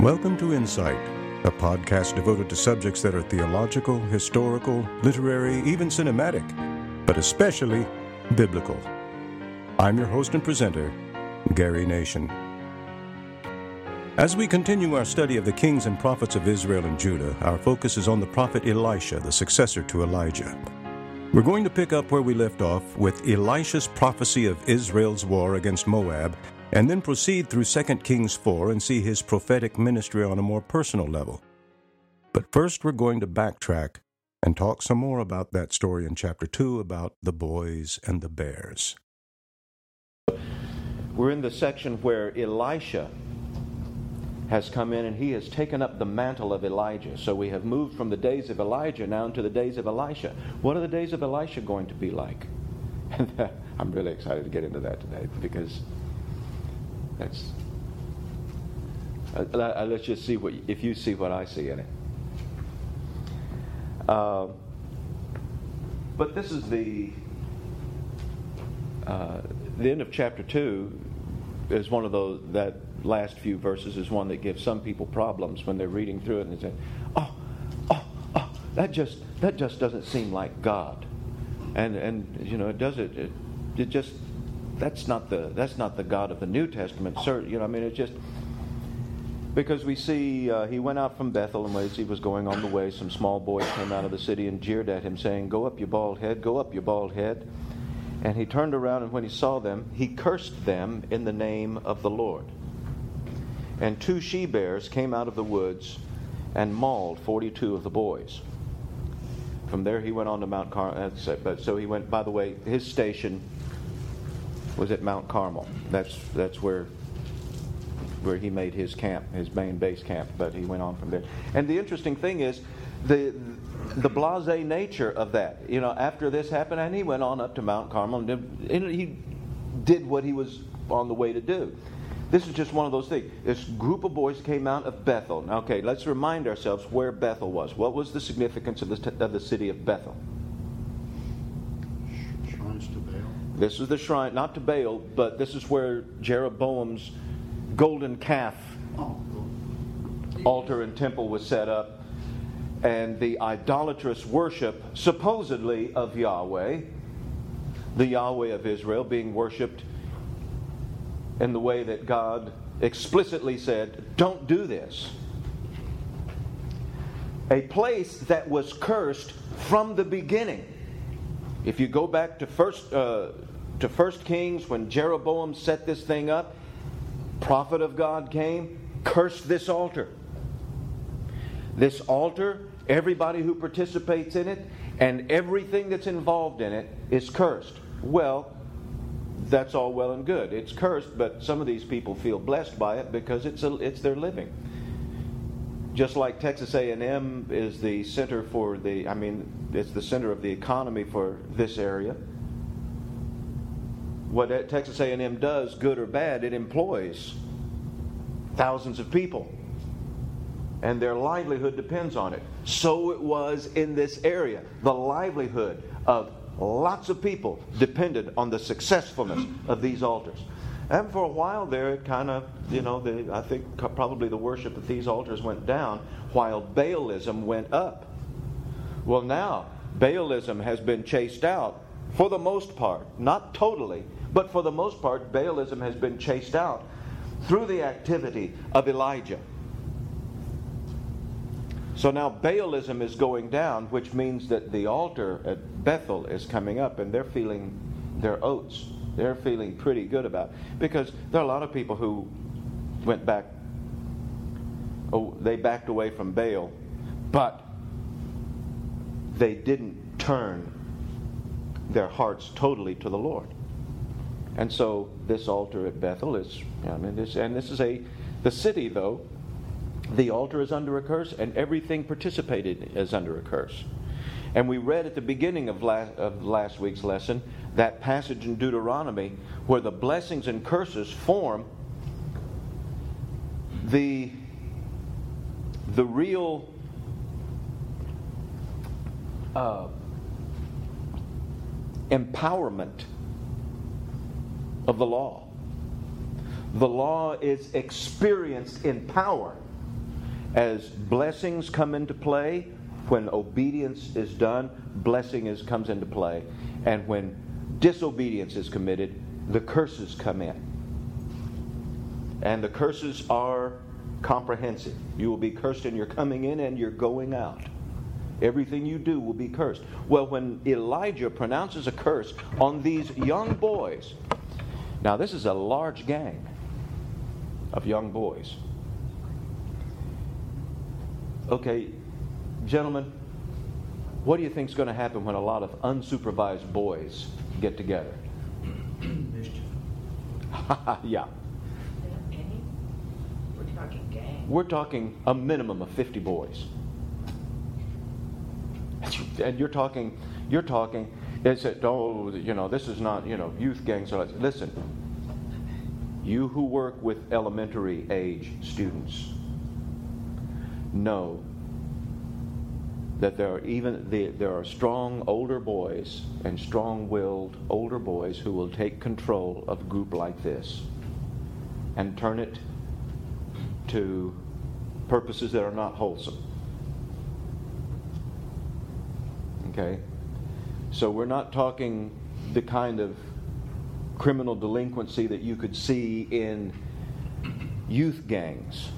Welcome to Insight, a podcast devoted to subjects that are theological, historical, literary, even cinematic, but especially biblical. I'm your host and presenter, Gary Nation. As we continue our study of the kings and prophets of Israel and Judah, our focus is on the prophet Elisha, the successor to Elijah. We're going to pick up where we left off with Elisha's prophecy of Israel's war against Moab and then proceed through 2 Kings 4 and see his prophetic ministry on a more personal level. But first, we're going to backtrack and talk some more about that story in chapter 2 about the boys and the bears. We're in the section where Elisha has come in and he has taken up the mantle of Elijah. So we have moved from the days of Elijah now into the days of Elisha. What are the days of Elisha going to be like? I'm really excited to get into that today because that's. Uh, uh, let's just see what if you see what I see in it. Uh, but this is the uh, the end of chapter two is one of those that last few verses is one that gives some people problems when they're reading through it and they say, "Oh, oh, oh, that just that just doesn't seem like God," and and you know it does it it, it just that's not the that's not the God of the New Testament, sir. You know, I mean, it's just because we see uh, he went out from Bethel, and as he was going on the way, some small boys came out of the city and jeered at him, saying, "Go up, you bald head! Go up, you bald head!" And he turned around, and when he saw them, he cursed them in the name of the Lord. And two she bears came out of the woods and mauled forty-two of the boys. From there, he went on to Mount Carmel. So he went. By the way, his station was at Mount Carmel. That's that's where where he made his camp, his main base camp. But he went on from there. And the interesting thing is the the blase nature of that. You know, after this happened, and he went on up to Mount Carmel, and he did what he was on the way to do. This is just one of those things. This group of boys came out of Bethel. Now, okay, let's remind ourselves where Bethel was. What was the significance of the, of the city of Bethel? This is the shrine, not to Baal, but this is where Jeroboam's golden calf altar and temple was set up. And the idolatrous worship, supposedly of Yahweh, the Yahweh of Israel, being worshiped in the way that God explicitly said, don't do this. A place that was cursed from the beginning. If you go back to first uh, to First Kings when Jeroboam set this thing up, prophet of God came, cursed this altar. This altar, everybody who participates in it, and everything that's involved in it is cursed. Well, that's all well and good. It's cursed, but some of these people feel blessed by it because it's a, it's their living. Just like Texas A&M is the center for the I mean, it's the center of the economy for this area what Texas A&M does, good or bad, it employs thousands of people. And their livelihood depends on it. So it was in this area. The livelihood of lots of people depended on the successfulness of these altars. And for a while there, it kind of, you know, the, I think probably the worship at these altars went down while Baalism went up. Well, now, Baalism has been chased out for the most part, not totally, but for the most part, Baalism has been chased out through the activity of Elijah. So now Baalism is going down, which means that the altar at Bethel is coming up, and they're feeling their oats. They're feeling pretty good about it. Because there are a lot of people who went back, oh, they backed away from Baal, but they didn't turn their hearts totally to the Lord. And so this altar at Bethel is, I mean, this, and this is a, the city though, the altar is under a curse, and everything participated is under a curse. And we read at the beginning of last, of last week's lesson that passage in Deuteronomy where the blessings and curses form the, the real uh, empowerment of the law. The law is experienced in power as blessings come into play, when obedience is done, blessing is, comes into play. And when disobedience is committed, the curses come in. And the curses are comprehensive. You will be cursed in your coming in and your going out. Everything you do will be cursed. Well, when Elijah pronounces a curse on these young boys, now this is a large gang of young boys. Okay, gentlemen, what do you think is going to happen when a lot of unsupervised boys get together? Yeah. We're talking gang. We're talking a minimum of 50 boys. And you're talking, you're talking, it's a, oh, you know, this is not, you know, youth gangs. Are like, listen, you who work with elementary age students know that there are even the, there are strong older boys and strong-willed older boys who will take control of a group like this and turn it to purposes that are not wholesome. Okay? So we're not talking the kind of criminal delinquency that you could see in youth gangs.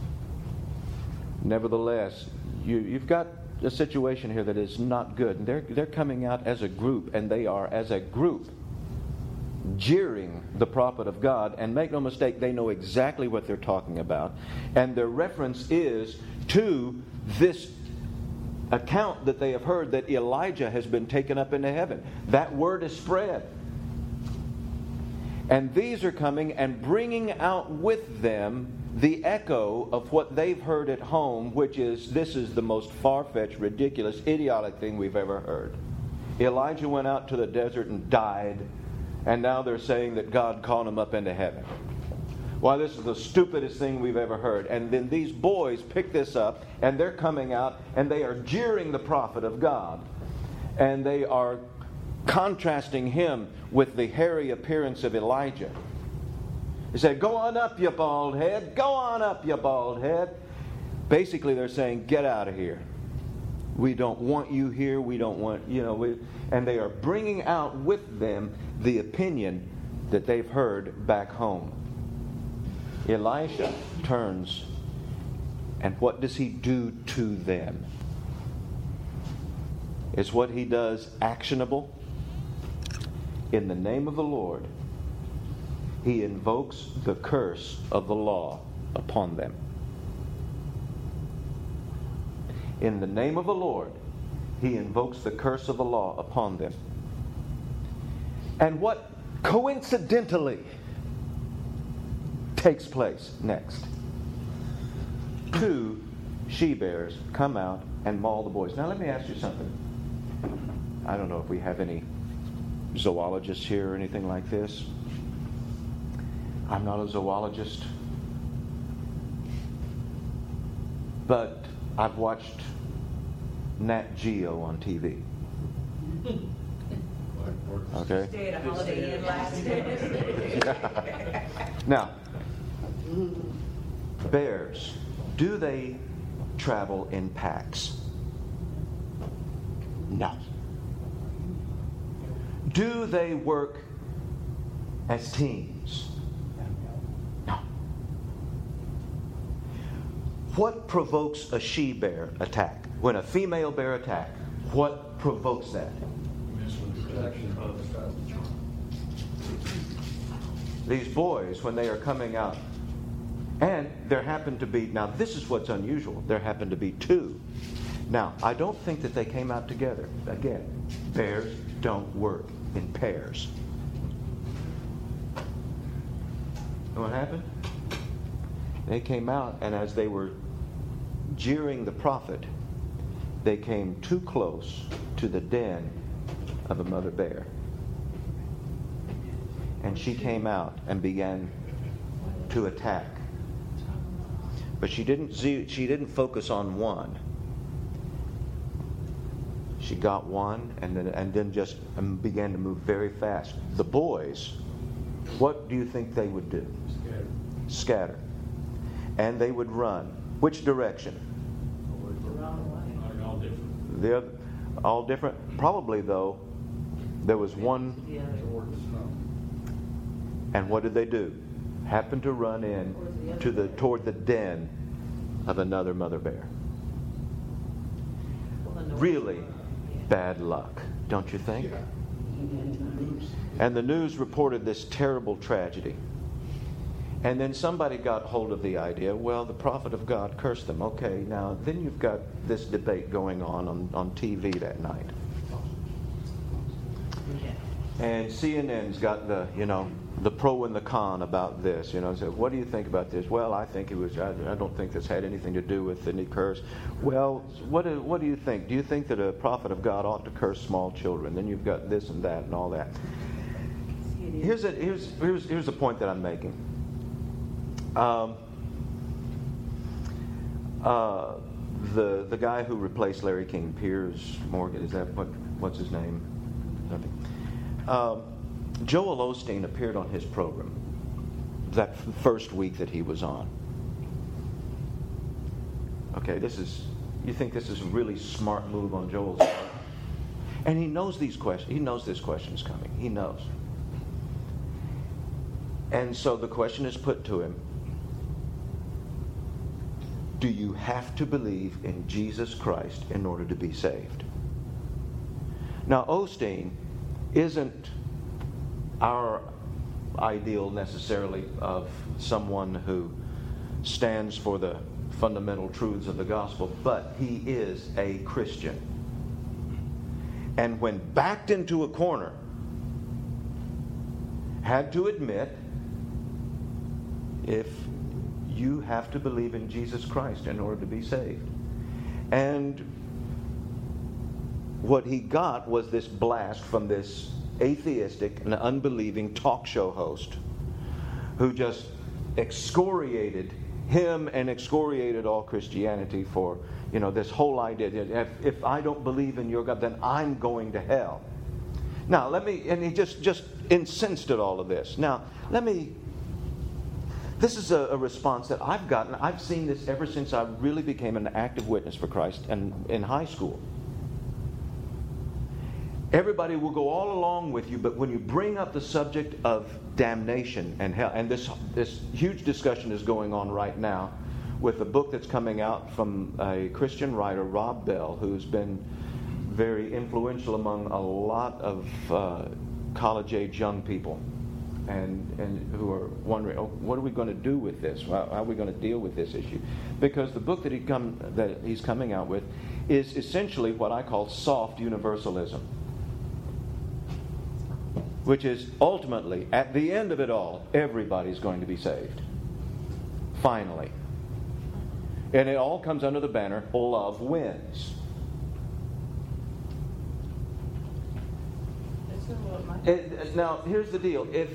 Nevertheless, you, you've got a situation here that is not good. And they're, they're coming out as a group, and they are, as a group, jeering the prophet of God. And make no mistake, they know exactly what they're talking about. And their reference is to this account that they have heard that Elijah has been taken up into heaven. That word is spread. And these are coming and bringing out with them the echo of what they've heard at home, which is this is the most far fetched, ridiculous, idiotic thing we've ever heard. Elijah went out to the desert and died, and now they're saying that God called him up into heaven. Why, this is the stupidest thing we've ever heard. And then these boys pick this up, and they're coming out, and they are jeering the prophet of God. And they are contrasting him with the hairy appearance of Elijah. They said, Go on up, you bald head. Go on up, you bald head. Basically, they're saying, Get out of here. We don't want you here. We don't want, you know, we, and they are bringing out with them the opinion that they've heard back home. Elisha turns, and what does he do to them? Is what he does actionable? In the name of the Lord, he invokes the curse of the law upon them. In the name of the Lord, he invokes the curse of the law upon them. And what coincidentally takes place next? Two she bears come out and maul the boys. Now, let me ask you something. I don't know if we have any zoologists here or anything like this. I'm not a zoologist. But I've watched Nat Geo on TV. Okay? Stay at a Holiday Inn last day. Now, bears, do they travel in packs? No. Do they work as teams? No. What provokes a she bear attack? When a female bear attack, what provokes that? These boys, when they are coming out, and there happened to be, now this is what's unusual, there happened to be two. Now, I don't think that they came out together. Again, bears don't work in pairs. What happened? They came out, and as they were jeering the prophet, they came too close to the den of a mother bear. And she came out and began to attack. But she didn't she didn't focus on one. She got one and then and then just um, began to move very fast. The boys, what do you think they would do? Scatter. And they would run. Which direction? The other, all different. Probably though, there was one. And what did they do? Happened to run in to the toward the den of another mother bear. Really bad luck, don't you think? And the news reported this terrible tragedy. And then somebody got hold of the idea well, the prophet of God cursed them. Okay, now then you've got this debate going on on, on TV that night. And CNN's got the, you know, the pro and the con about this. You know, what do you think about this? Well, I think it was. I, I don't think this had anything to do with any curse. Well, what do, what do you think? Do you think that a prophet of God ought to curse small children? Then you've got this and that and all that. Here's a, here's here's here's the point that I'm making. Um, uh, the the guy who replaced Larry King, Piers Morgan, is that what what's his name? Nothing. Um, Joel Osteen appeared on his program that first week that he was on. Okay, this is you think this is a really smart move on Joel's part. And he knows these questions. He knows this question is coming. He knows. And so the question is put to him Do you have to believe in Jesus Christ in order to be saved? Now, Osteen isn't our ideal necessarily of someone who stands for the fundamental truths of the gospel, but he is a Christian. And when backed into a corner, had to admit if you have to believe in Jesus Christ in order to be saved. And what he got was this blast from this atheistic and unbelieving talk show host who just excoriated him and excoriated all Christianity for, you know, this whole idea that if, if I don't believe in your God, then I'm going to hell. Now, let me, and he just, just incensed at all of this. Now, let me, this is a, a response that I've gotten. I've seen this ever since I really became an active witness for Christ and in high school. Everybody will go all along with you, but when you bring up the subject of damnation and hell, and this, this huge discussion is going on right now with a book that's coming out from a Christian writer, Rob Bell, who's been very influential among a lot of uh, college age young people and, and who are wondering, oh, what are we going to do with this? How, are we going to deal with this issue? Because the book that, he come, that he's coming out with is essentially what I call soft universalism which is ultimately, at the end of it all, everybody's going to be saved. Finally. And it all comes under the banner love wins. It, now, here's the deal. If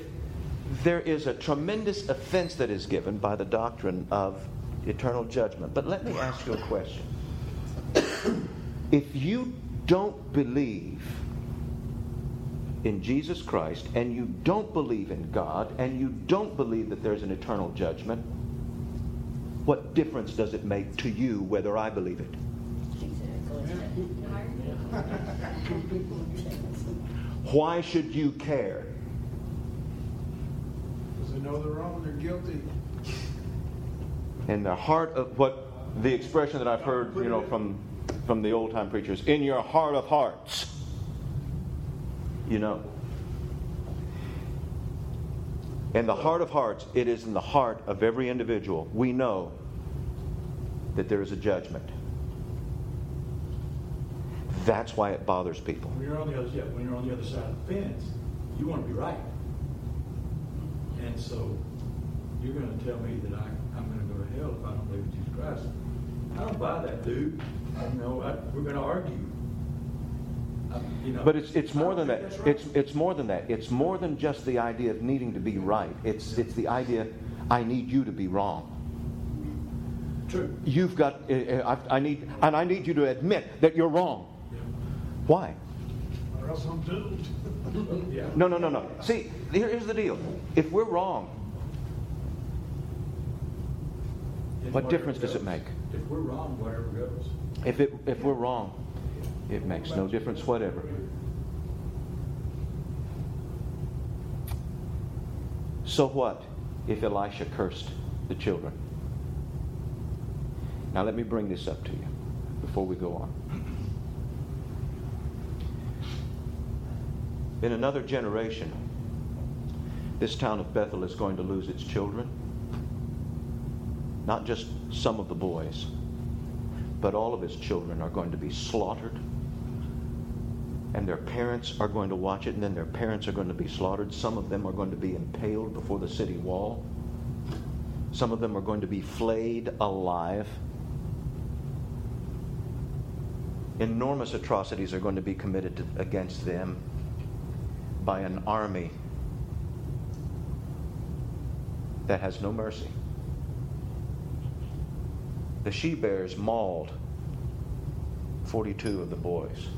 there is a tremendous offense that is given by the doctrine of eternal judgment, but let me ask you a question. If you don't believe in Jesus Christ and you don't believe in God and you don't believe that there's an eternal judgment, what difference does it make to you whether I believe it? Why should you care? Because they know they're wrong, they're guilty. In the heart of what the expression that I've heard, you know, from from the old time preachers, in your heart of hearts you know. In the heart of hearts, it is in the heart of every individual. We know that there is a judgment. That's why it bothers people. When you're on the other, yeah, when you're on the other side of the fence, you want to be right. And so you're going to tell me that I, I'm going to go to hell if I don't believe in Jesus Christ. I don't buy that, dude. You know, I, we're going to argue. But it's, it's more than that. It's, it's more than that. It's more than just the idea of needing to be right. It's, it's the idea, I need you to be wrong. True. You've got, uh, uh, I, I need, and I need you to admit that you're wrong. Why? Or else I'm doomed. yeah. No, no, no, no. See, here's the deal. If we're wrong, what difference does it make? If we're wrong, whatever goes. If, it, if we're wrong, It makes no difference whatever. So what if Elisha cursed the children? Now let me bring this up to you before we go on. In another generation, this town of Bethel is going to lose its children. Not just some of the boys, but all of its children are going to be slaughtered. And their parents are going to watch it, and then their parents are going to be slaughtered. Some of them are going to be impaled before the city wall. Some of them are going to be flayed alive. Enormous atrocities are going to be committed to, against them by an army that has no mercy. The she bears mauled 42 of the boys.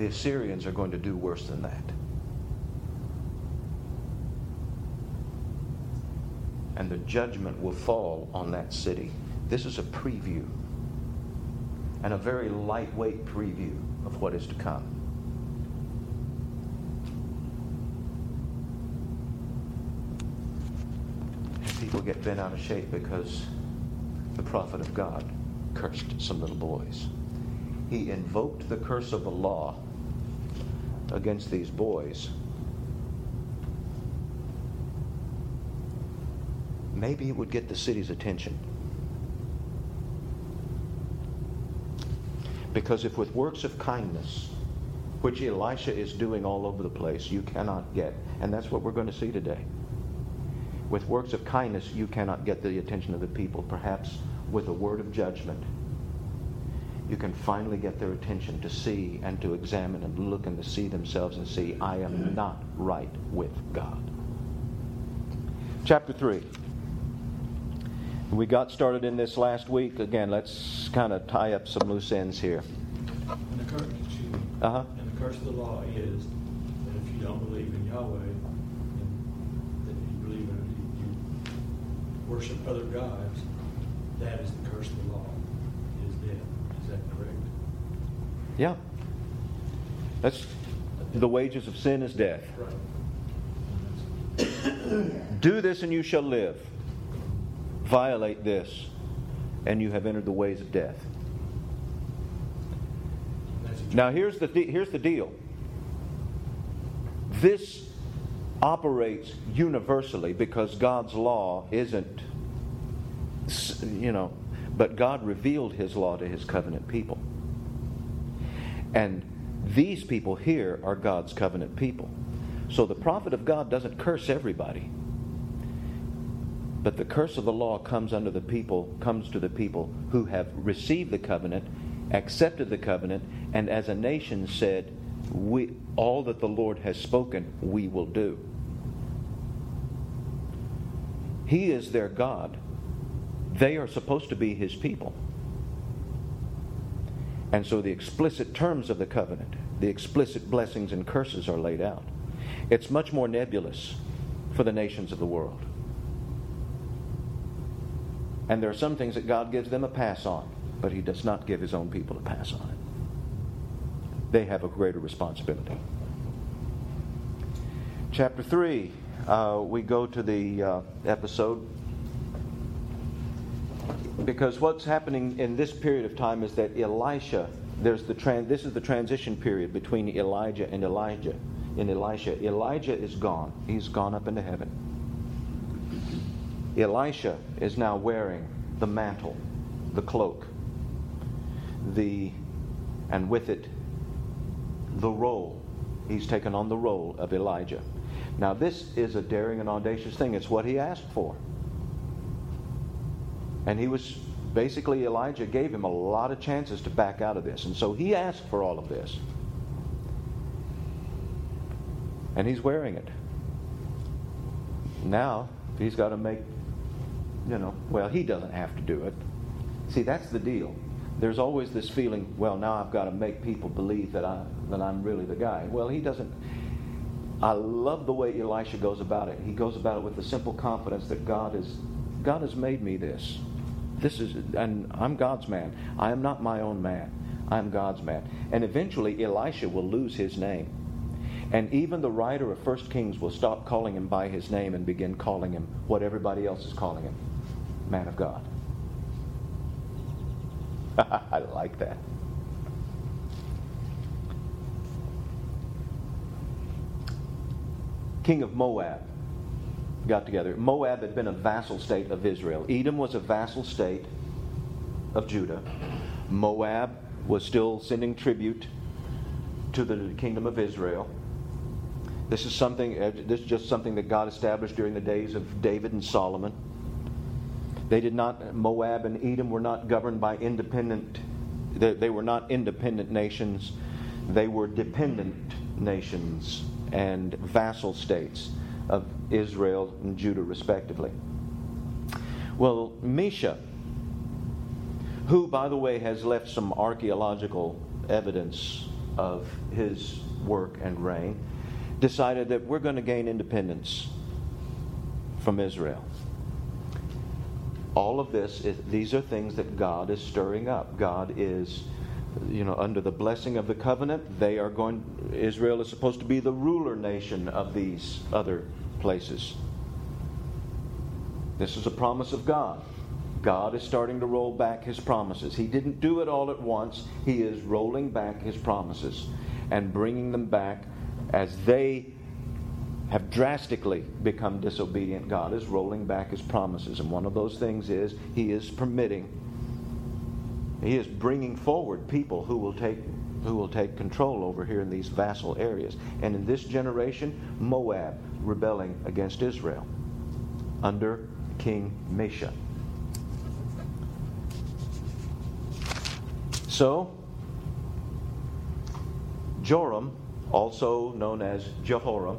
The Assyrians are going to do worse than that. And the judgment will fall on that city. This is a preview, and a very lightweight preview of what is to come. people get bent out of shape because the prophet of God cursed some little boys. He invoked the curse of the law against these boys. Maybe it would get the city's attention. Because if with works of kindness, which Elisha is doing all over the place, you cannot get, and that's what we're going to see today. With works of kindness, you cannot get the attention of the people. Perhaps with a word of judgment, you can finally get their attention to see and to examine and look and to see themselves and see, I am not right with God. Chapter 3. We got started in this last week. Again, let's kind of tie up some loose ends here. And the curse, Uh-huh. and the curse of the law is that if you don't believe in Yahweh, and that you believe in you worship other gods, that is the curse of the law. It is death. Is that correct? Yeah. That's the wages of sin is death. Right. Do this and you shall live. Violate this and you have entered the ways of death. Now here's the de- here's the deal. This operates universally because God's law isn't you know, but God revealed his law to his covenant people. And these people here are God's covenant people. So the prophet of God doesn't curse everybody. But the curse of the law comes under the people, comes to the people who have received the covenant, accepted the covenant, and as a nation said, we, all that the Lord has spoken, we will do. He is their God. They are supposed to be his people. And so the explicit terms of the covenant, the explicit blessings and curses are laid out. It's much more nebulous for the nations of the world. And there are some things that God gives them a pass on, but He does not give His own people a pass on it. They have a greater responsibility. Chapter 3, uh, we go to the uh, episode because what's happening in this period of time is that Elisha, there's the tran- this is the transition period between Elijah and Elijah. In Elisha, Elijah is gone. He's gone up into heaven. Elisha is now wearing the mantle, the cloak, the and with it the role. He's taken on the role of Elijah. Now this is a daring and audacious thing. It's what he asked for. And he was basically Elijah gave him a lot of chances to back out of this. And so he asked for all of this. And he's wearing it. Now, he's got to make, you know, well, he doesn't have to do it. See, that's the deal. There's always this feeling, well, now I've got to make people believe that, I, that I'm really the guy. Well, he doesn't. I love the way Elisha goes about it. He goes about it with the simple confidence that God is God has made me this. This is and I'm God's man. I am not my own man. I'm God's man. And eventually, Elisha will lose his name. And even the writer of First Kings will stop calling him by his name and begin calling him what everybody else is calling him man of God. I like that. King of Moab got together. Moab had been a vassal state of Israel. Edom was a vassal state of Judah. Moab was still sending tribute to the kingdom of Israel. This is something. Uh, this is just something that God established during the days of David and Solomon. They did not. Moab and Edom were not governed by independent. They, they were not independent nations. They were dependent nations and vassal states of Israel and Judah, respectively. Well, Mesha, who, by the way, has left some archaeological evidence of his work and reign, decided that we're going to gain independence from Israel. All of this, is, these are things that God is stirring up. God is you know, under the blessing of the covenant, they are going, Israel is supposed to be the ruler nation of these other places. This is a promise of God. God is starting to roll back his promises. He didn't do it all at once, he is rolling back his promises and bringing them back as they have drastically become disobedient. God is rolling back his promises. And one of those things is he is permitting he is bringing forward people who will take who will take control over here in these vassal areas. And in this generation, Moab rebelling against Israel under King Mesha. So, Joram, also known as Jehoram,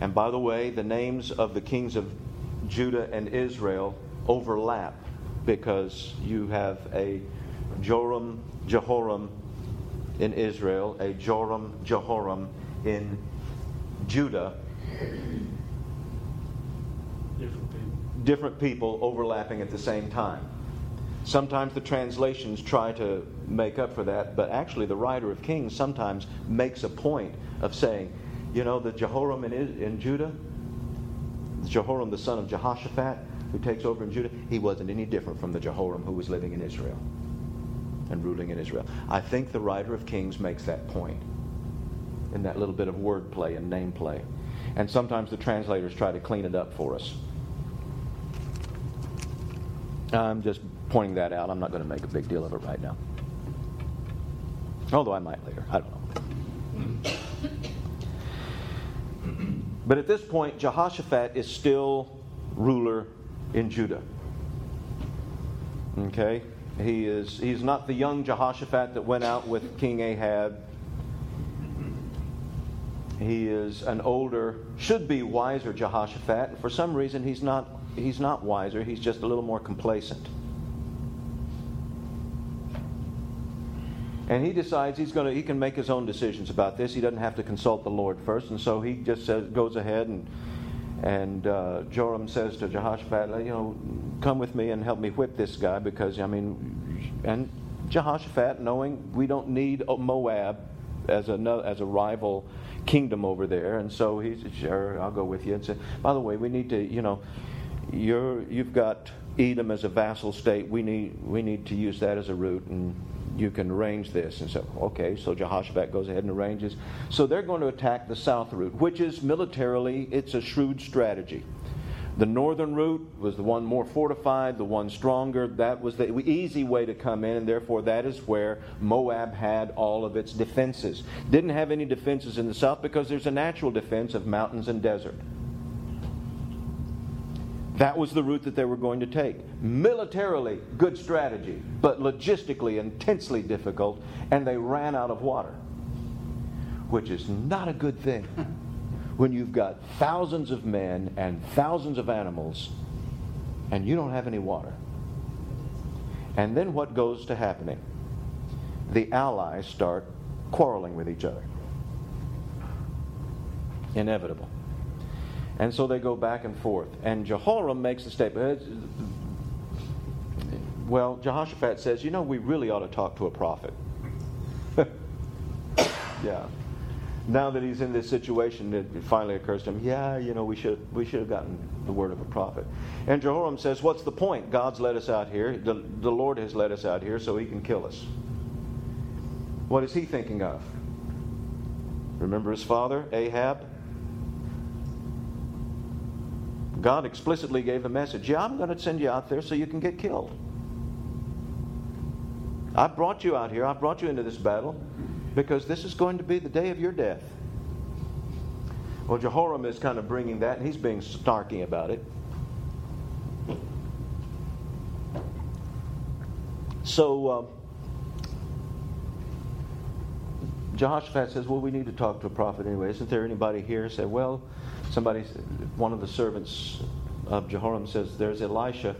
and by the way, the names of the kings of Judah and Israel overlap because you have a Joram, Jehoram in Israel, a Joram, Jehoram in Judah. Different people. Different people overlapping at the same time. Sometimes the translations try to make up for that, but actually the writer of Kings sometimes makes a point of saying, you know, the Jehoram in, in Judah, Jehoram the son of Jehoshaphat, who takes over in Judah, he wasn't any different from the Jehoram who was living in Israel and ruling in Israel. I think the writer of Kings makes that point in that little bit of wordplay and nameplay. And sometimes the translators try to clean it up for us. I'm just pointing that out. I'm not going to make a big deal of it right now. Although I might later. I don't know. But at this point, Jehoshaphat is still ruler in Judah. Okay? He is he's not the young Jehoshaphat that went out with King Ahab. He is an older, should be wiser Jehoshaphat, and for some reason he's not he's not wiser, he's just a little more complacent. And he decides he's going to he can make his own decisions about this. He doesn't have to consult the Lord first, and so he just says goes ahead and and uh, Joram says to Jehoshaphat, you know, come with me and help me whip this guy because, I mean, and Jehoshaphat, knowing we don't need Moab as a, as a rival kingdom over there, and so he said, sure, I'll go with you. And said, by the way, we need to, you know, you're, you've got Edom as a vassal state. We need, we need to use that as a route, and you can arrange this. And so, okay, so Jehoshaphat goes ahead and arranges. So they're going to attack the south route, which is militarily, it's a shrewd strategy. The northern route was the one more fortified, the one stronger. That was the easy way to come in, and therefore that is where Moab had all of its defenses. Didn't have any defenses in the south because there's a natural defense of mountains and desert. That was the route that they were going to take. Militarily, good strategy, but logistically, intensely difficult, and they ran out of water, which is not a good thing when you've got thousands of men and thousands of animals and you don't have any water. And then what goes to happening? The allies start quarreling with each other. Inevitable. And so they go back and forth. And Jehoram makes a statement. Well, Jehoshaphat says, You know, we really ought to talk to a prophet. Yeah. Now that he's in this situation, it finally occurs to him, yeah, you know, we should, we should have gotten the word of a prophet. And Jehoram says, What's the point? God's led us out here. The, the Lord has led us out here so he can kill us. What is he thinking of? Remember his father, Ahab? God explicitly gave the message Yeah, I'm going to send you out there so you can get killed. I brought you out here, I brought you into this battle because this is going to be the day of your death. Well, Jehoram is kind of bringing that, and he's being snarky about it. So, uh, Jehoshaphat says, Well, we need to talk to a prophet anyway. Isn't there anybody here? Said, Well, somebody, one of the servants of Jehoram says, There's Elisha.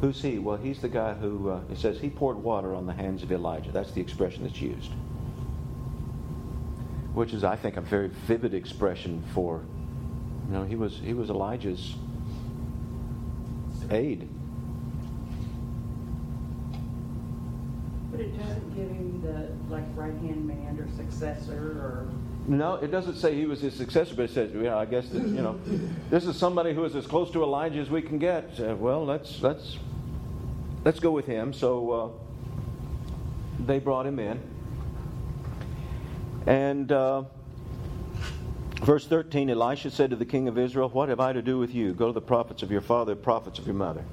Who's he? Well, he's the guy who, uh, says, he poured water on the hands of Elijah. That's the expression that's used. Which is, I think, a very vivid expression for, you know, he was, he was Elijah's aide. But it doesn't give him the, like, right-hand man or successor or, No, it doesn't say he was his successor, but it says, you know, I guess that, you know, this is somebody who is as close to Elijah as we can get. Uh, well, let's let's let's go with him. So uh, they brought him in, and uh, verse thirteen, Elisha said to the king of Israel, "What have I to do with you? Go to the prophets of your father, prophets of your mother."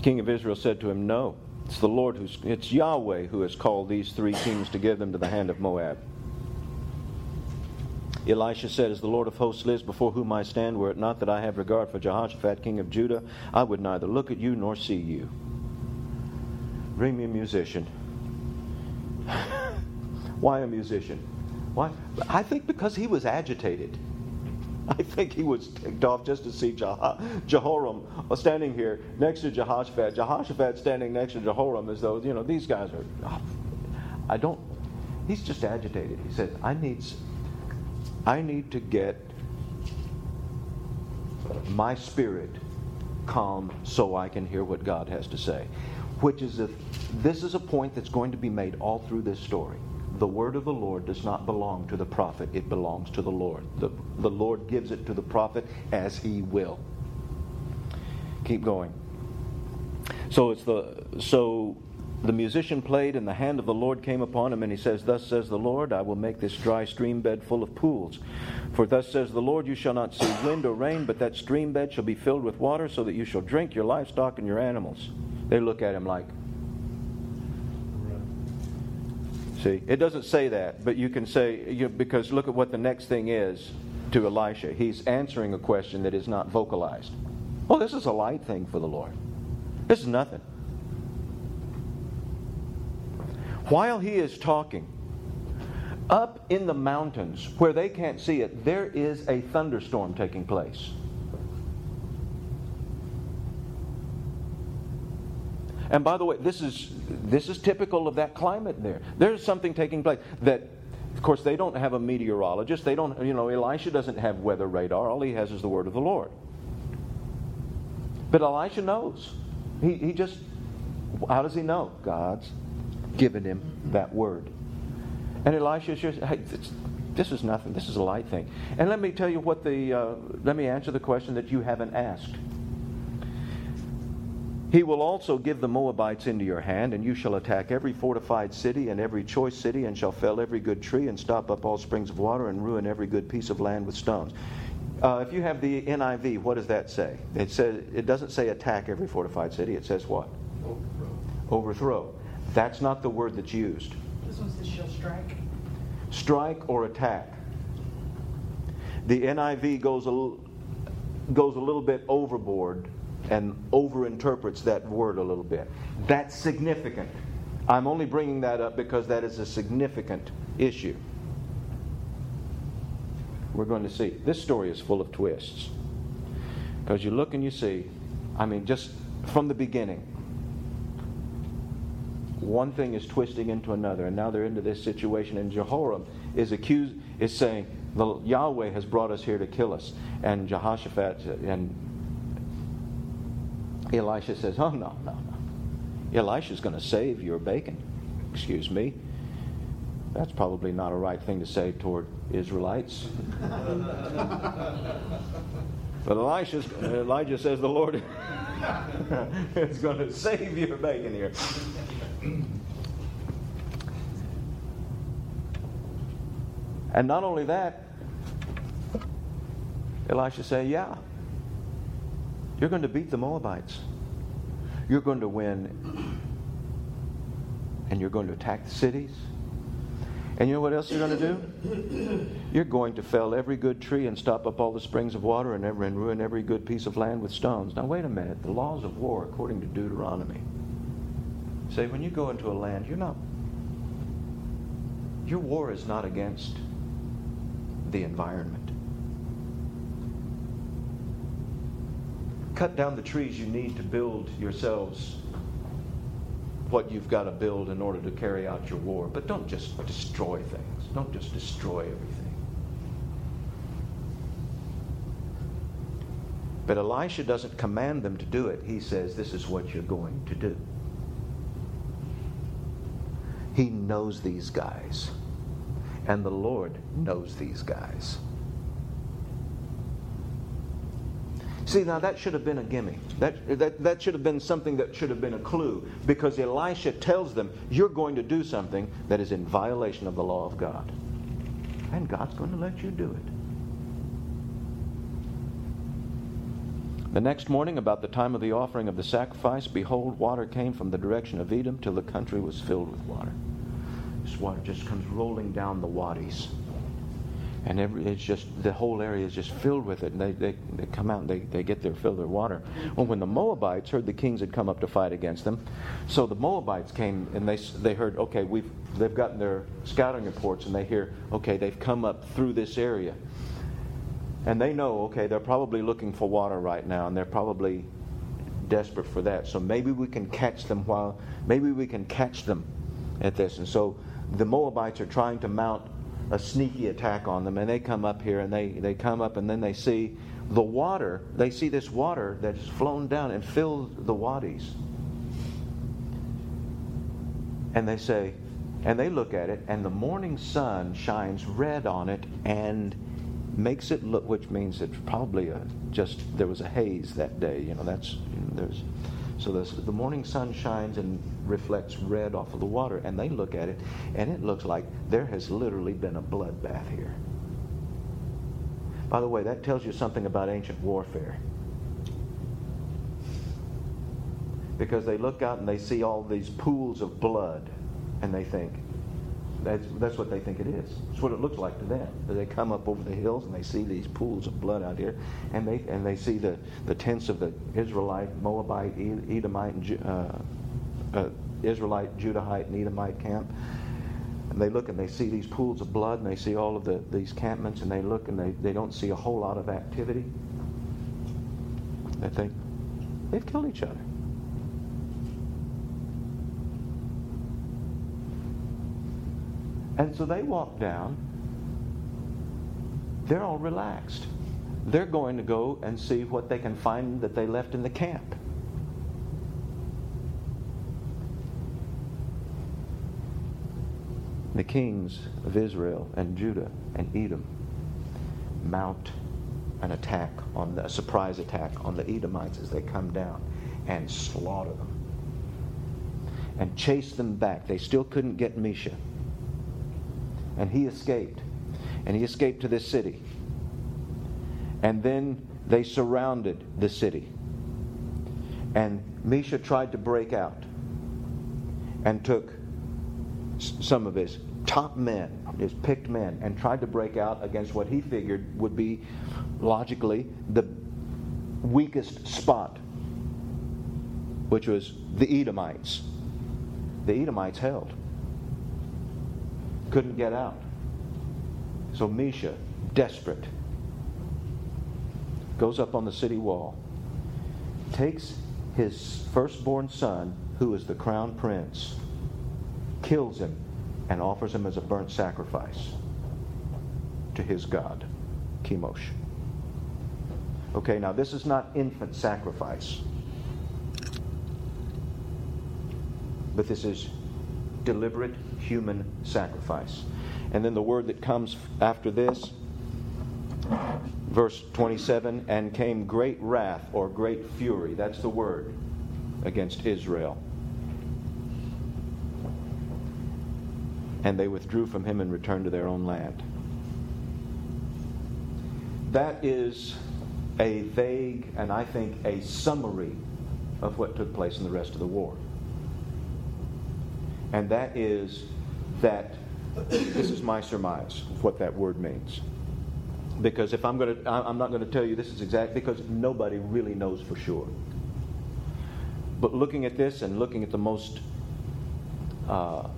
king of Israel said to him, No, it's the Lord who's, it's Yahweh who has called these three kings to give them to the hand of Moab. Elisha said, As the Lord of hosts lives before whom I stand, were it not that I have regard for Jehoshaphat, king of Judah, I would neither look at you nor see you. Bring me a musician. Why a musician? Why? I think because he was agitated. I think he was ticked off just to see Jehoram uh, standing here next to Jehoshaphat. Jehoshaphat standing next to Jehoram as though, you know, these guys are. I don't. He's just agitated. He said, I need, I need to get my spirit calm so I can hear what God has to say. Which is if this is a point that's going to be made all through this story the word of the Lord does not belong to the prophet, it belongs to the Lord. The, the Lord gives it to the prophet as he will. Keep going. So it's the so the musician played, and the hand of the Lord came upon him, and he says, Thus says the Lord, I will make this dry stream bed full of pools. For thus says the Lord, you shall not see wind or rain, but that stream bed shall be filled with water, so that you shall drink your livestock and your animals. They look at him like, See, it doesn't say that, but you can say, you know, because look at what the next thing is to Elisha. He's answering a question that is not vocalized. Well, this is a light thing for the Lord. This is nothing. While he is talking, up in the mountains where they can't see it, there is a thunderstorm taking place. And by the way, this is this is typical of that climate there. There's something taking place that of course they don't have a meteorologist. They don't you know Elisha doesn't have weather radar. All he has is the word of the Lord. But Elisha knows. He he just how does he know? God's given him that word. And Elisha just hey, this is nothing. This is a light thing. And let me tell you what the uh, let me answer the question that you haven't asked. He will also give the Moabites into your hand, and you shall attack every fortified city and every choice city, and shall fell every good tree, and stop up all springs of water, and ruin every good piece of land with stones. Uh, if you have the NIV, what does that say? It says it doesn't say attack every fortified city. It says what? Overthrow. Overthrow. That's not the word that's used. this one says shall strike. Strike or attack. The NIV goes a, goes a little bit overboard and overinterprets that word a little bit. That's significant. I'm only bringing that up because that is a significant issue. We're going to see. This story is full of twists. Because you look and you see, I mean, just from the beginning, one thing is twisting into another, and now they're into this situation, and Jehoram is accused, is saying, the Yahweh has brought us here to kill us. And Jehoshaphat and Elisha says, Oh, no, no, no. Elisha's going to save your bacon. Excuse me. That's probably not a right thing to say toward Israelites. but Elisha's, Elijah says the Lord is going to save your bacon here. And not only that, Elisha said, Yeah, you're going to beat the Moabites. You're going to win. And you're going to attack the cities. And you know what else you're going to do? You're going to fell every good tree and stop up all the springs of water and, and ruin every good piece of land with stones. Now, wait a minute. The laws of war, according to Deuteronomy, say when you go into a land, you're not. Your war is not against the environment. Cut down the trees you need to build yourselves what you've got to build in order to carry out your war. But don't just destroy things, don't just destroy everything. But Elisha doesn't command them to do it. He says, This is what you're going to do. He knows these guys. And the Lord knows these guys. See, now that should have been a gimme. That, that, that should have been something that should have been a clue because Elisha tells them, You're going to do something that is in violation of the law of God. And God's going to let you do it. The next morning, about the time of the offering of the sacrifice, behold, water came from the direction of Edom till the country was filled with water. This water just comes rolling down the wadis and every, it's just the whole area is just filled with it. And they, they, they come out and they, they get their fill their water. Well, when the Moabites heard the kings had come up to fight against them, so the Moabites came and they they heard okay we've they've gotten their scouting reports and they hear okay they've come up through this area, and they know okay they're probably looking for water right now and they're probably desperate for that. So maybe we can catch them while maybe we can catch them at this. And so the Moabites are trying to mount a sneaky attack on them. And they come up here and they, they come up and then they see the water. They see this water that has flown down and filled the wadis. And they say, and they look at it, and the morning sun shines red on it and makes it look, which means it's probably a, just there was a haze that day. You know, that's there's so the, the morning sun shines and reflects red off of the water, and they look at it, and it looks like there has literally been a bloodbath here. By the way, that tells you something about ancient warfare. Because they look out and they see all these pools of blood, and they think, that's, that's what they think it is. It's what it looks like to them. They come up over the hills and they see these pools of blood out here, and they and they see the, the tents of the Israelite, Moabite, Edomite, and, uh, uh, Israelite, Judahite, and Edomite camp. And they look and they see these pools of blood, and they see all of the, these campments, and they look and they, they don't see a whole lot of activity. They think they've killed each other. And so they walk down. They're all relaxed. They're going to go and see what they can find that they left in the camp. The kings of Israel and Judah and Edom mount an attack on the, a surprise attack on the Edomites as they come down and slaughter them and chase them back. They still couldn't get Mesha and he escaped. And he escaped to this city. And then they surrounded the city. And Mesha tried to break out and took some of his top men, his picked men, and tried to break out against what he figured would be logically the weakest spot, which was the Edomites. The Edomites held couldn't get out. So Mesha, desperate, goes up on the city wall, takes his firstborn son, who is the crown prince, kills him, and offers him as a burnt sacrifice to his god, Chemosh. Okay, now this is not infant sacrifice. but this is deliberate human sacrifice. And then the word that comes after this, verse 27 and came great wrath or great fury. That's the word against Israel. And they withdrew from him and returned to their own land. That is a vague and I think a summary of what took place in the rest of the war. And that is that this is my surmise of what that word means. Because if I'm going to, I'm not going to tell you this is exact because nobody really knows for sure. But looking at this and looking at the most uh,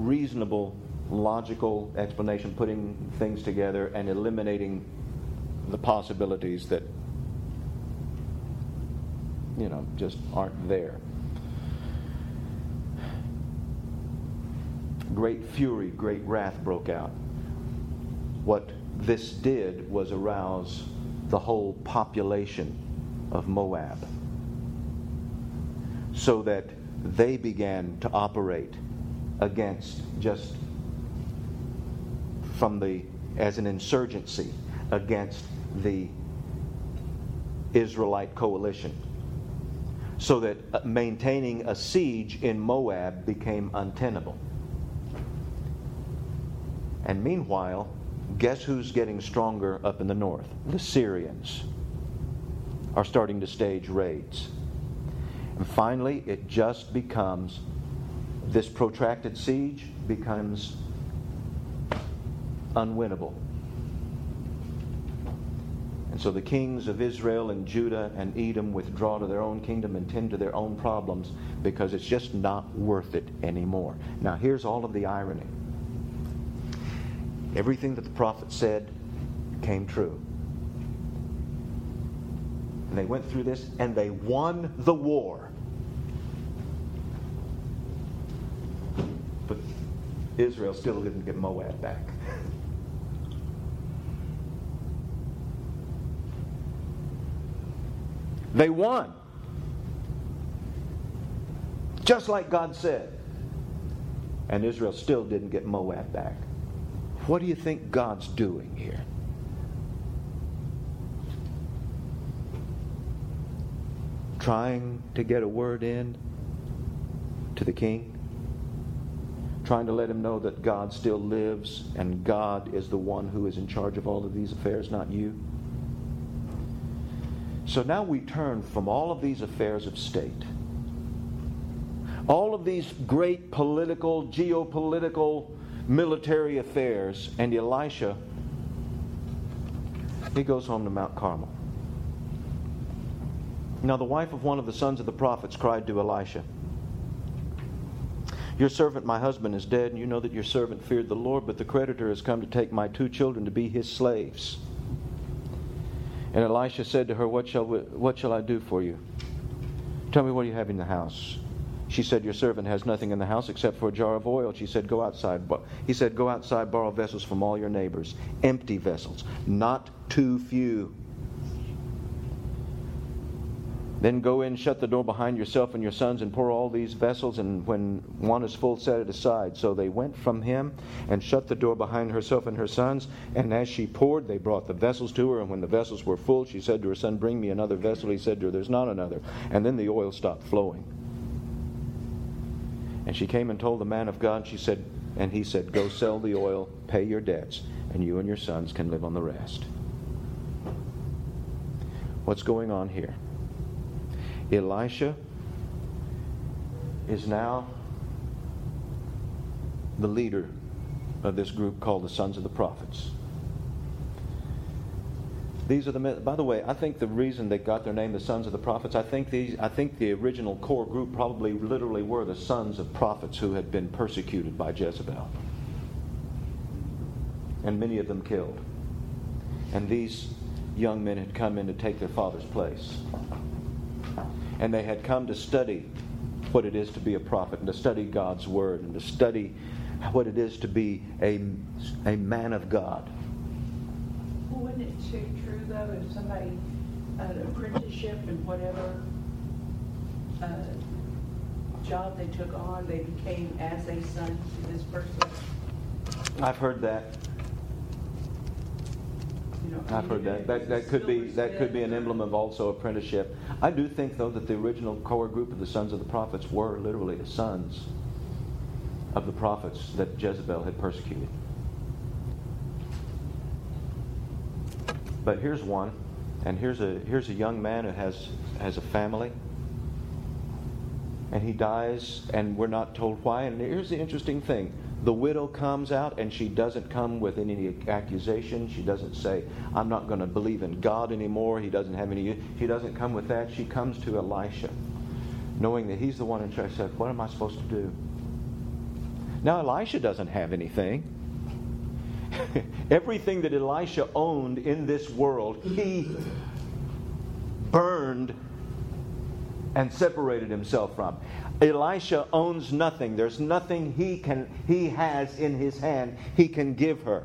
reasonable, logical explanation, putting things together and eliminating the possibilities that, you know, just aren't there. Great fury, great wrath broke out. What this did was arouse the whole population of Moab so that they began to operate against just from the as an insurgency against the Israelite coalition so that uh, maintaining a siege in Moab became untenable. And meanwhile, guess who's getting stronger up in the north? The Syrians are starting to stage raids. And finally, it just becomes this protracted siege becomes unwinnable. And so the kings of Israel and Judah and Edom withdraw to their own kingdom and tend to their own problems because it's just not worth it anymore. Now, here's all of the irony everything that the prophet said came true. And they went through this and they won the war. But Israel still didn't get Moab back. They won. Just like God said. And Israel still didn't get Moab back. What do you think God's doing here? Trying to get a word in to the king? Trying to let him know that God still lives and God is the one who is in charge of all of these affairs, not you? So now we turn from all of these affairs of state, all of these great political, geopolitical, military affairs, and Elisha, he goes home to Mount Carmel. Now, the wife of one of the sons of the prophets cried to Elisha, Your servant, my husband, is dead, and you know that your servant feared the Lord, but the creditor has come to take my two children to be his slaves. And Elisha said to her, what shall, we, what shall I do for you? Tell me what you have in the house. She said, Your servant has nothing in the house except for a jar of oil. She said, Go outside. He said, Go outside, borrow vessels from all your neighbors. Empty vessels, not too few. Then go in, shut the door behind yourself and your sons, and pour all these vessels, and when one is full, set it aside. So they went from him and shut the door behind herself and her sons. And as she poured, they brought the vessels to her. And when the vessels were full, she said to her son, Bring me another vessel. He said to her, There's not another. And then the oil stopped flowing. And she came and told the man of God, she said, and he said, Go sell the oil, pay your debts, and you and your sons can live on the rest. What's going on here? Elisha is now the leader of this group called the Sons of the Prophets. These are the men. By the way, I think the reason they got their name, the Sons of the Prophets, I think these, I think the original core group probably literally were the sons of prophets who had been persecuted by Jezebel, and many of them killed. And these young men had come in to take their father's place and they had come to study what it is to be a prophet and to study God's word and to study what it is to be a, a man of God. Wouldn't it be true, though, if somebody, an apprenticeship and whatever, uh, job they took on, they became as a son to this person? I've heard that. You know, I I've heard that. That, that could be, that could be an emblem of also apprenticeship. I do think, though, that the original core group of the sons of the prophets were literally the sons of the prophets that Jezebel had persecuted. But here's one, and here's a, here's a young man who has, has a family, and he dies, and we're not told why. And here's the interesting thing the widow comes out and she doesn't come with any accusation. She doesn't say, I'm not going to believe in God anymore. He doesn't have any. She doesn't come with that. She comes to Elisha, knowing that he's the one in charge. Said, What am I supposed to do? Now, Elisha doesn't have anything. Everything that Elisha owned in this world, he burned and separated himself from. Elisha owns nothing. There's nothing he can he has in his hand he can give her.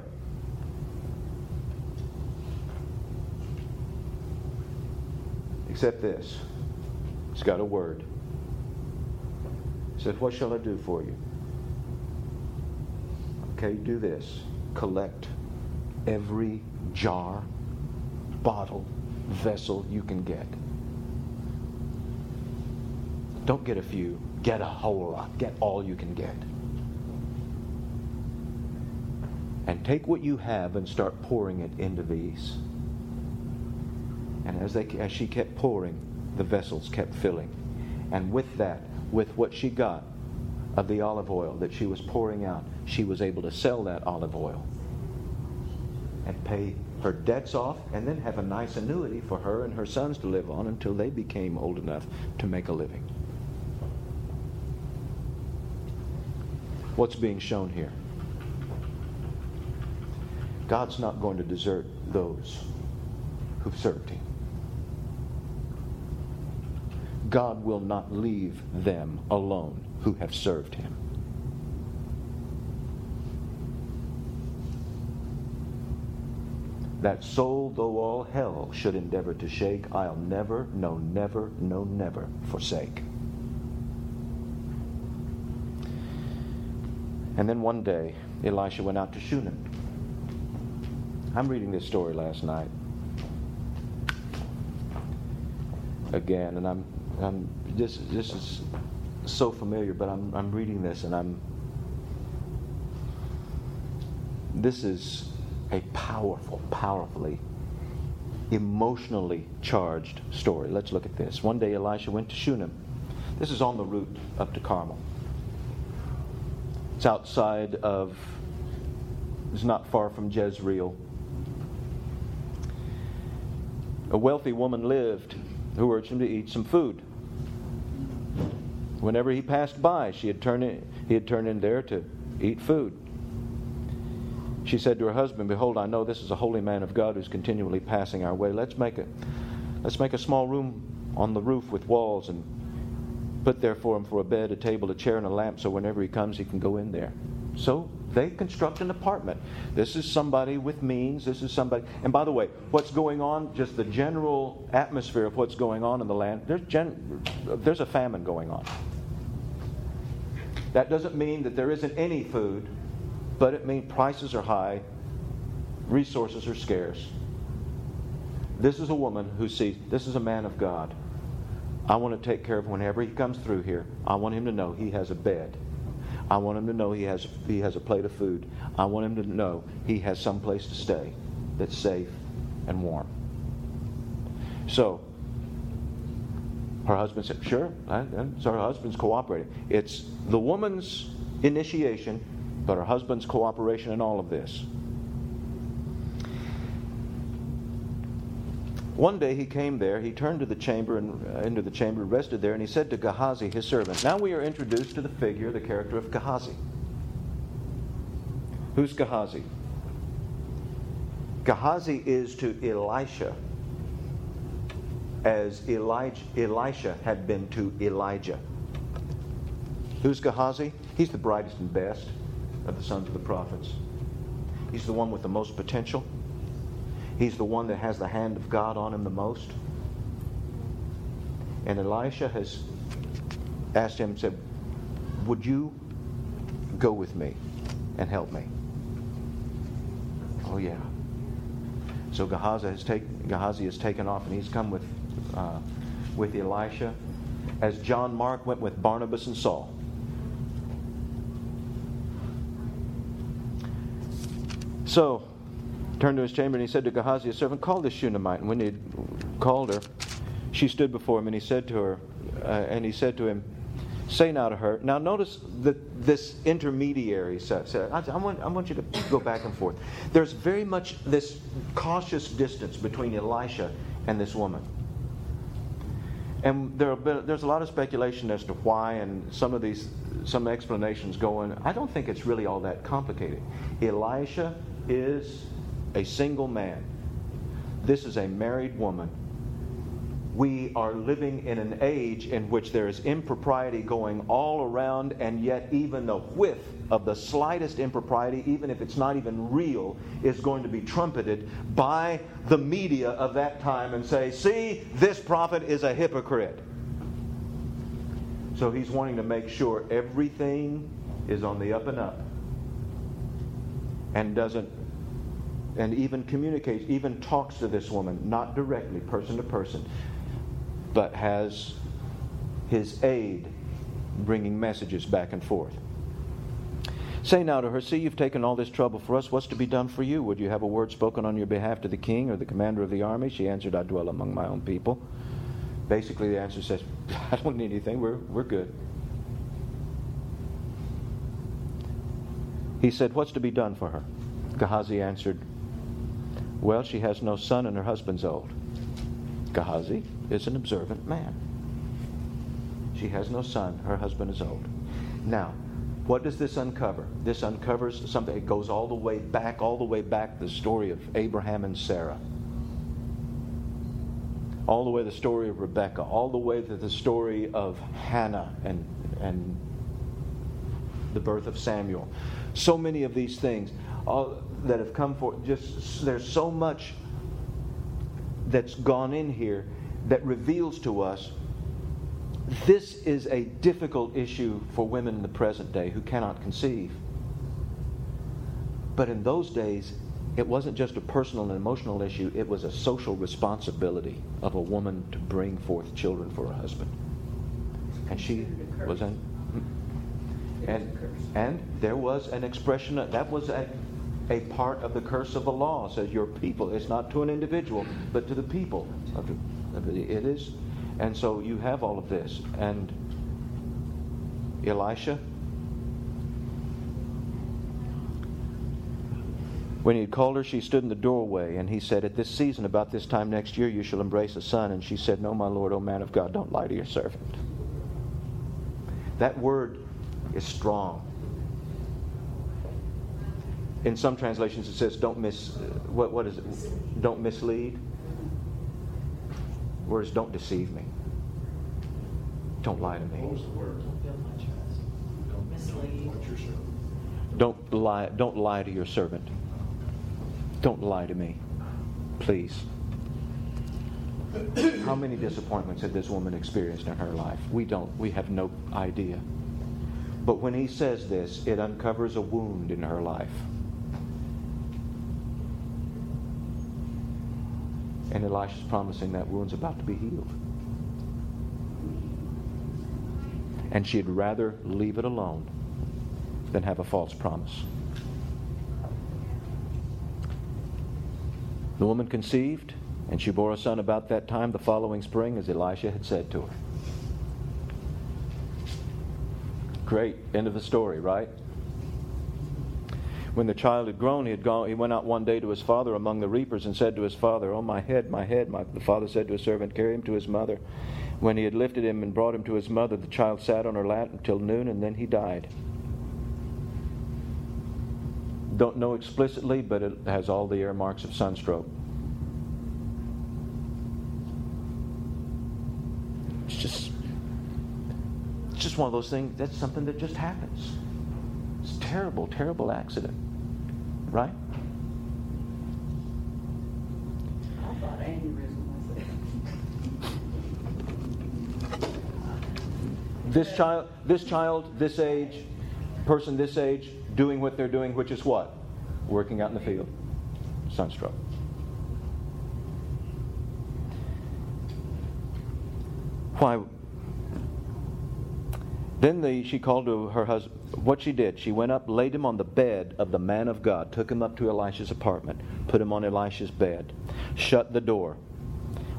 Except this. He's got a word. He says, What shall I do for you? Okay, do this. Collect every jar, bottle, vessel you can get. Don't get a few, get a whole lot. Get all you can get. And take what you have and start pouring it into these. And as, they, as she kept pouring, the vessels kept filling. And with that, with what she got of the olive oil that she was pouring out, she was able to sell that olive oil and pay her debts off and then have a nice annuity for her and her sons to live on until they became old enough to make a living. What's being shown here? God's not going to desert those who've served Him. God will not leave them alone who have served Him. That soul, though all hell should endeavor to shake, I'll never, no, never, no, never forsake. And then one day, Elisha went out to Shunem. I'm reading this story last night. Again, and I'm, I'm this, this is so familiar, but I'm, I'm reading this and I'm, this is a powerful, powerfully, emotionally charged story. Let's look at this. One day Elisha went to Shunem. This is on the route up to Carmel. It's outside of, it's not far from Jezreel. A wealthy woman lived who urged him to eat some food. Whenever he passed by, she had turned in, he had turned in there to eat food. She said to her husband, Behold, I know this is a holy man of God who's continually passing our way. Let's make a, let's make a small room on the roof with walls and put there for him for a bed, a table, a chair, and a lamp so whenever he comes, he can go in there. So they construct an apartment. This is somebody with means. This is somebody. And by the way, what's going on, just the general atmosphere of what's going on in the land, there's, gen, there's a famine going on. That doesn't mean that there isn't any food, but it means prices are high, resources are scarce. This is a woman who sees, this is a man of God I want to take care of whenever he comes through here. I want him to know he has a bed. I want him to know he has he has a plate of food. I want him to know he has some place to stay that's safe and warm. So her husband said, "Sure." So her husband's cooperating. It's the woman's initiation, but her husband's cooperation in all of this. One day he came there, he turned to the chamber and uh, into the chamber, rested there, and he said to Gehazi, his servant. Now we are introduced to the figure, the character of Gehazi. Who's Gehazi? Gehazi is to Elisha as Elijah, Elisha had been to Elijah. Who's Gehazi? He's the brightest and best of the sons of the prophets. He's the one with the most potential. He's the one that has the hand of God on him the most. And Elisha has asked him, said, Would you go with me and help me? Oh, yeah. So Gehazi has, take, Gehazi has taken off and he's come with, uh, with Elisha as John Mark went with Barnabas and Saul. So, turned to his chamber and he said to Gehazi, his servant, Call this Shunammite. And when he called her, she stood before him and he said to her, uh, and he said to him, Say now to her. Now notice that this intermediary says, I, want, I want you to go back and forth. There's very much this cautious distance between Elisha and this woman. And there been, there's a lot of speculation as to why, and some of these, some explanations going. I don't think it's really all that complicated. Elisha is a single man. This is a married woman we are living in an age in which there is impropriety going all around, and yet even the whiff of the slightest impropriety, even if it's not even real, is going to be trumpeted by the media of that time and say, See, this prophet is a hypocrite. So he's wanting to make sure everything is on the up and up and doesn't and even communicates, even talks to this woman, not directly, person to person, but has his aid bringing messages back and forth. Say now to her, See, you've taken all this trouble for us. What's to be done for you? Would you have a word spoken on your behalf to the king or the commander of the army? She answered, I dwell among my own people. Basically, the answer says, I don't need anything. We're, we're good. He said, What's to be done for her? Gehazi answered, Well, she has no son and her husband's old. Gehazi is an observant man. She has no son. Her husband is old. Now, what does this uncover? This uncovers something. It goes all the way back, all the way back, the story of Abraham and Sarah. All the way the story of Rebecca, all the way to the story of Hannah and, and the birth of Samuel. So many of these things all, that have come forth. Just there's so much that's gone in here that reveals to us this is a difficult issue for women in the present day who cannot conceive. But in those days, it wasn't just a personal and emotional issue, it was a social responsibility of a woman to bring forth children for her husband. And she was in. And, and there was an expression that was a, a part of the curse of the law. Says your people. It's not to an individual, but to the people. It is. And so you have all of this. And Elisha, When he had called her, she stood in the doorway, and he said, At this season, about this time next year, you shall embrace a son. And she said, No, my Lord, O man of God, don't lie to your servant. That word is strong. In some translations, it says, Don't miss, what, what is it? Don't mislead. Words don't deceive me. Don't lie to me. What was the word? Don't build my trust. Don't Mislead. What you're saying. Don't lie, don't lie to your servant. Don't lie to me. Please. How many disappointments had this woman experienced in her life? We don't, we have no idea. But when he says this, it uncovers a wound in her life. And Elisha's promising that wound's about to be healed. And she'd rather leave it alone than have a false promise. The woman conceived, and she bore a son about that time the following spring, as Elisha had said to her. Great. End of the story, right? When the child had grown, he had gone. He went out one day to his father among the reapers and said to his father, "Oh my head, my head!" My, the father said to his servant, "Carry him to his mother." When he had lifted him and brought him to his mother, the child sat on her lap until noon, and then he died. Don't know explicitly, but it has all the earmarks of sunstroke. It's just, it's just one of those things. That's something that just happens. It's terrible, terrible accident, right? This child, this child, this age, person this age, doing what they're doing, which is what? Working out in the field. Sunstroke. Why? Then the, she called to her husband. What she did, she went up, laid him on the bed of the man of God, took him up to Elisha's apartment, put him on Elisha's bed, shut the door,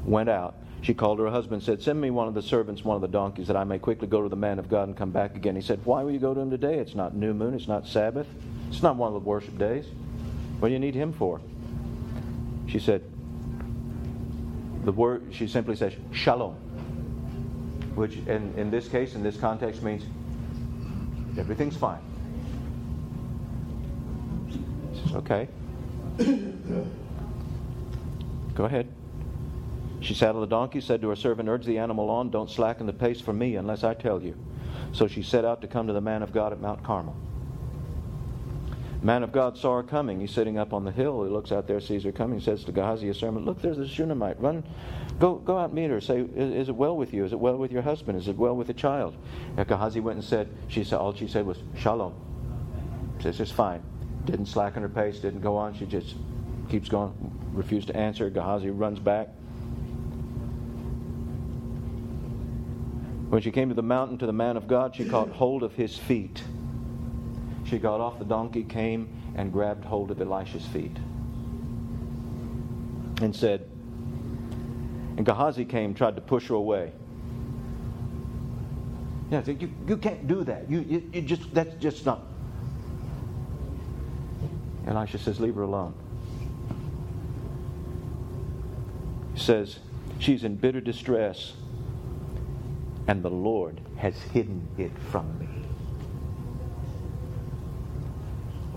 went out. She called her husband, said, Send me one of the servants, one of the donkeys, that I may quickly go to the man of God and come back again. He said, Why will you go to him today? It's not new moon, it's not Sabbath, it's not one of the worship days. What do you need him for? She said, the word, she simply says, Shalom, which in, in this case, in this context, means everything's fine. Says, Okay. Go ahead. She saddled the donkey, said to her servant, Urge the animal on, don't slacken the pace for me unless I tell you. So she set out to come to the man of God at Mount Carmel. Man of God saw her coming. He's sitting up on the hill. He looks out there, sees her coming, says to Gehazi, his servant, Look, there's the Shunammite. Run, go, go out and meet her. Say, is, is, it well with you? Is it well with your husband? Is it well with the child? And Gehazi went and said, she said, all she said was, Shalom. Says, it's fine. Didn't slacken her pace, didn't go on. She just keeps going, refused to answer. Gehazi runs back. When she came to the mountain to the man of God, she caught hold of his feet. She got off the donkey, came and grabbed hold of Elisha's feet and said, and Gehazi came, tried to push her away. Yeah, you, you can't do that. You, you, you just that's just not. Elisha says, leave her alone. He says, she's in bitter distress, and the Lord has hidden it from me.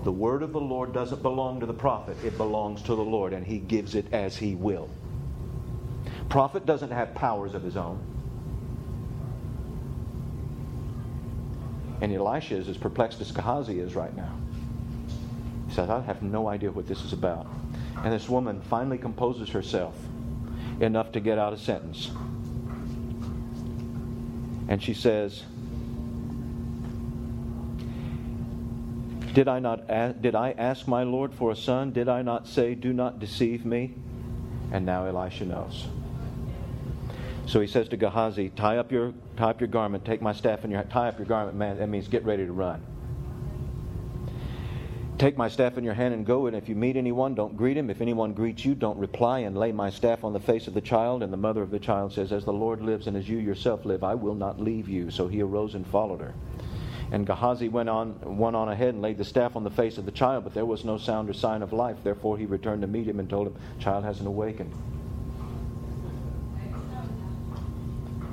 The word of the Lord doesn't belong to the prophet, it belongs to the Lord, and he gives it as he will. Prophet doesn't have powers of his own. And Elisha is as perplexed as Gehazi is right now. He says, I have no idea what this is about. And this woman finally composes herself enough to get out a sentence. And she says, Did I not ask, did I ask my Lord for a son? Did I not say, Do not deceive me? And now Elisha knows. So he says to Gehazi, tie up your tie up your garment, take my staff in your tie up your garment, man. That means get ready to run. Take my staff in your hand and go, and if you meet anyone, don't greet him. If anyone greets you, don't reply, and lay my staff on the face of the child. And the mother of the child says, As the Lord lives and as you yourself live, I will not leave you. So he arose and followed her. And Gehazi went on, went on ahead and laid the staff on the face of the child, but there was no sound or sign of life. Therefore he returned to meet him and told him, Child hasn't awakened.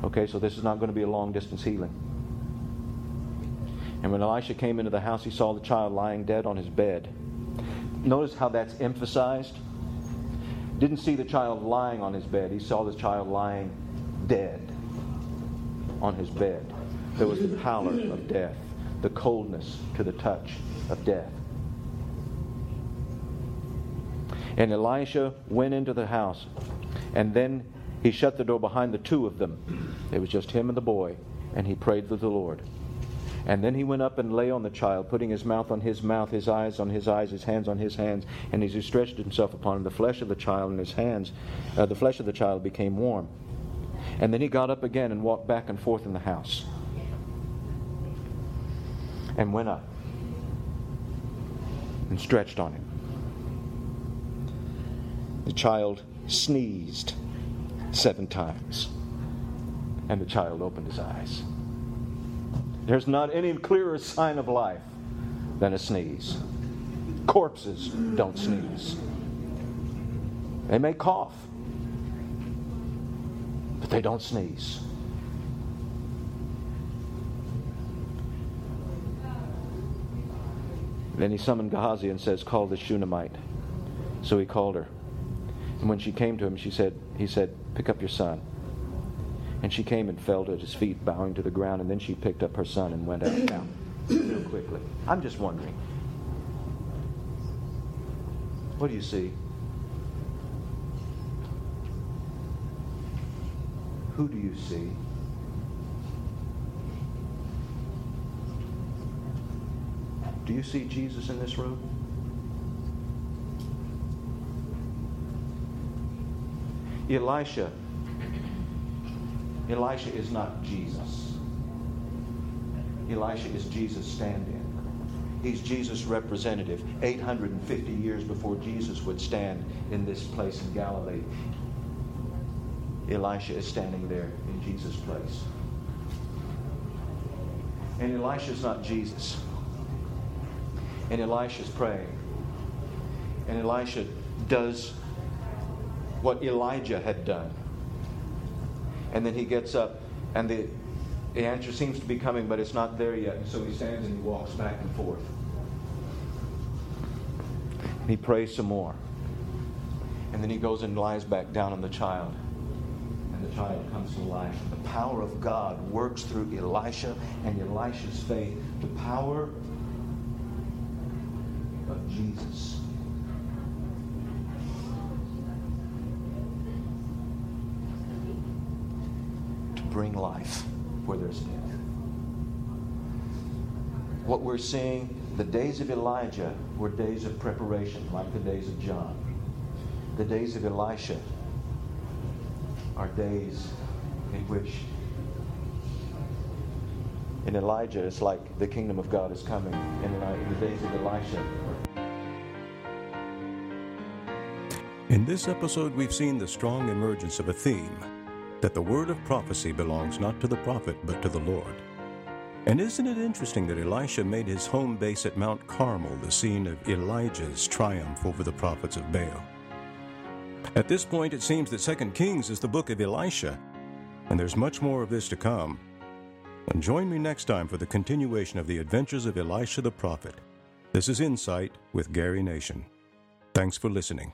Okay, so this is not going to be a long distance healing. And when Elisha came into the house, he saw the child lying dead on his bed. Notice how that's emphasized. Didn't see the child lying on his bed, he saw the child lying dead on his bed. There was the pallor of death, the coldness to the touch of death. And Elisha went into the house, and then he shut the door behind the two of them. It was just him and the boy, and he prayed to the Lord. And then he went up and lay on the child, putting his mouth on his mouth, his eyes on his eyes, his hands on his hands. And as he stretched himself upon him, the flesh of the child in his hands, uh, the flesh of the child became warm. And then he got up again and walked back and forth in the house. And went up and stretched on him. The child sneezed seven times. And the child opened his eyes. There's not any clearer sign of life than a sneeze. Corpses don't sneeze. They may cough, but they don't sneeze. Then he summoned Gehazi and says, Call the Shunammite. So he called her. And when she came to him, she said, he said, Pick up your son. And she came and fell at his feet, bowing to the ground, and then she picked up her son and went out. Now, real quickly, I'm just wondering, what do you see? Who do you see? Do you see Jesus in this room? Elisha. Elisha is not Jesus. Elisha is Jesus stand in. He's Jesus' representative. 850 years before Jesus would stand in this place in Galilee, Elisha is standing there in Jesus' place. And Elisha's not Jesus. And Elisha's praying. And Elisha does what Elijah had done. And then he gets up, and the, the answer seems to be coming, but it's not there yet. And so he stands and he walks back and forth. And he prays some more. And then he goes and lies back down on the child. And the child comes to life. The power of God works through Elisha and Elisha's faith. The power of Jesus. To bring life where there's death. What we're seeing the days of Elijah were days of preparation, like the days of John. The days of Elisha are days in which, in Elijah, it's like the kingdom of God is coming. And in the days of Elisha, In this episode, we've seen the strong emergence of a theme that the word of prophecy belongs not to the prophet, but to the Lord. And isn't it interesting that Elisha made his home base at Mount Carmel the scene of Elijah's triumph over the prophets of Baal? At this point, it seems that 2 Kings is the book of Elisha, and there's much more of this to come. And join me next time for the continuation of the adventures of Elisha the prophet. This is Insight with Gary Nation. Thanks for listening.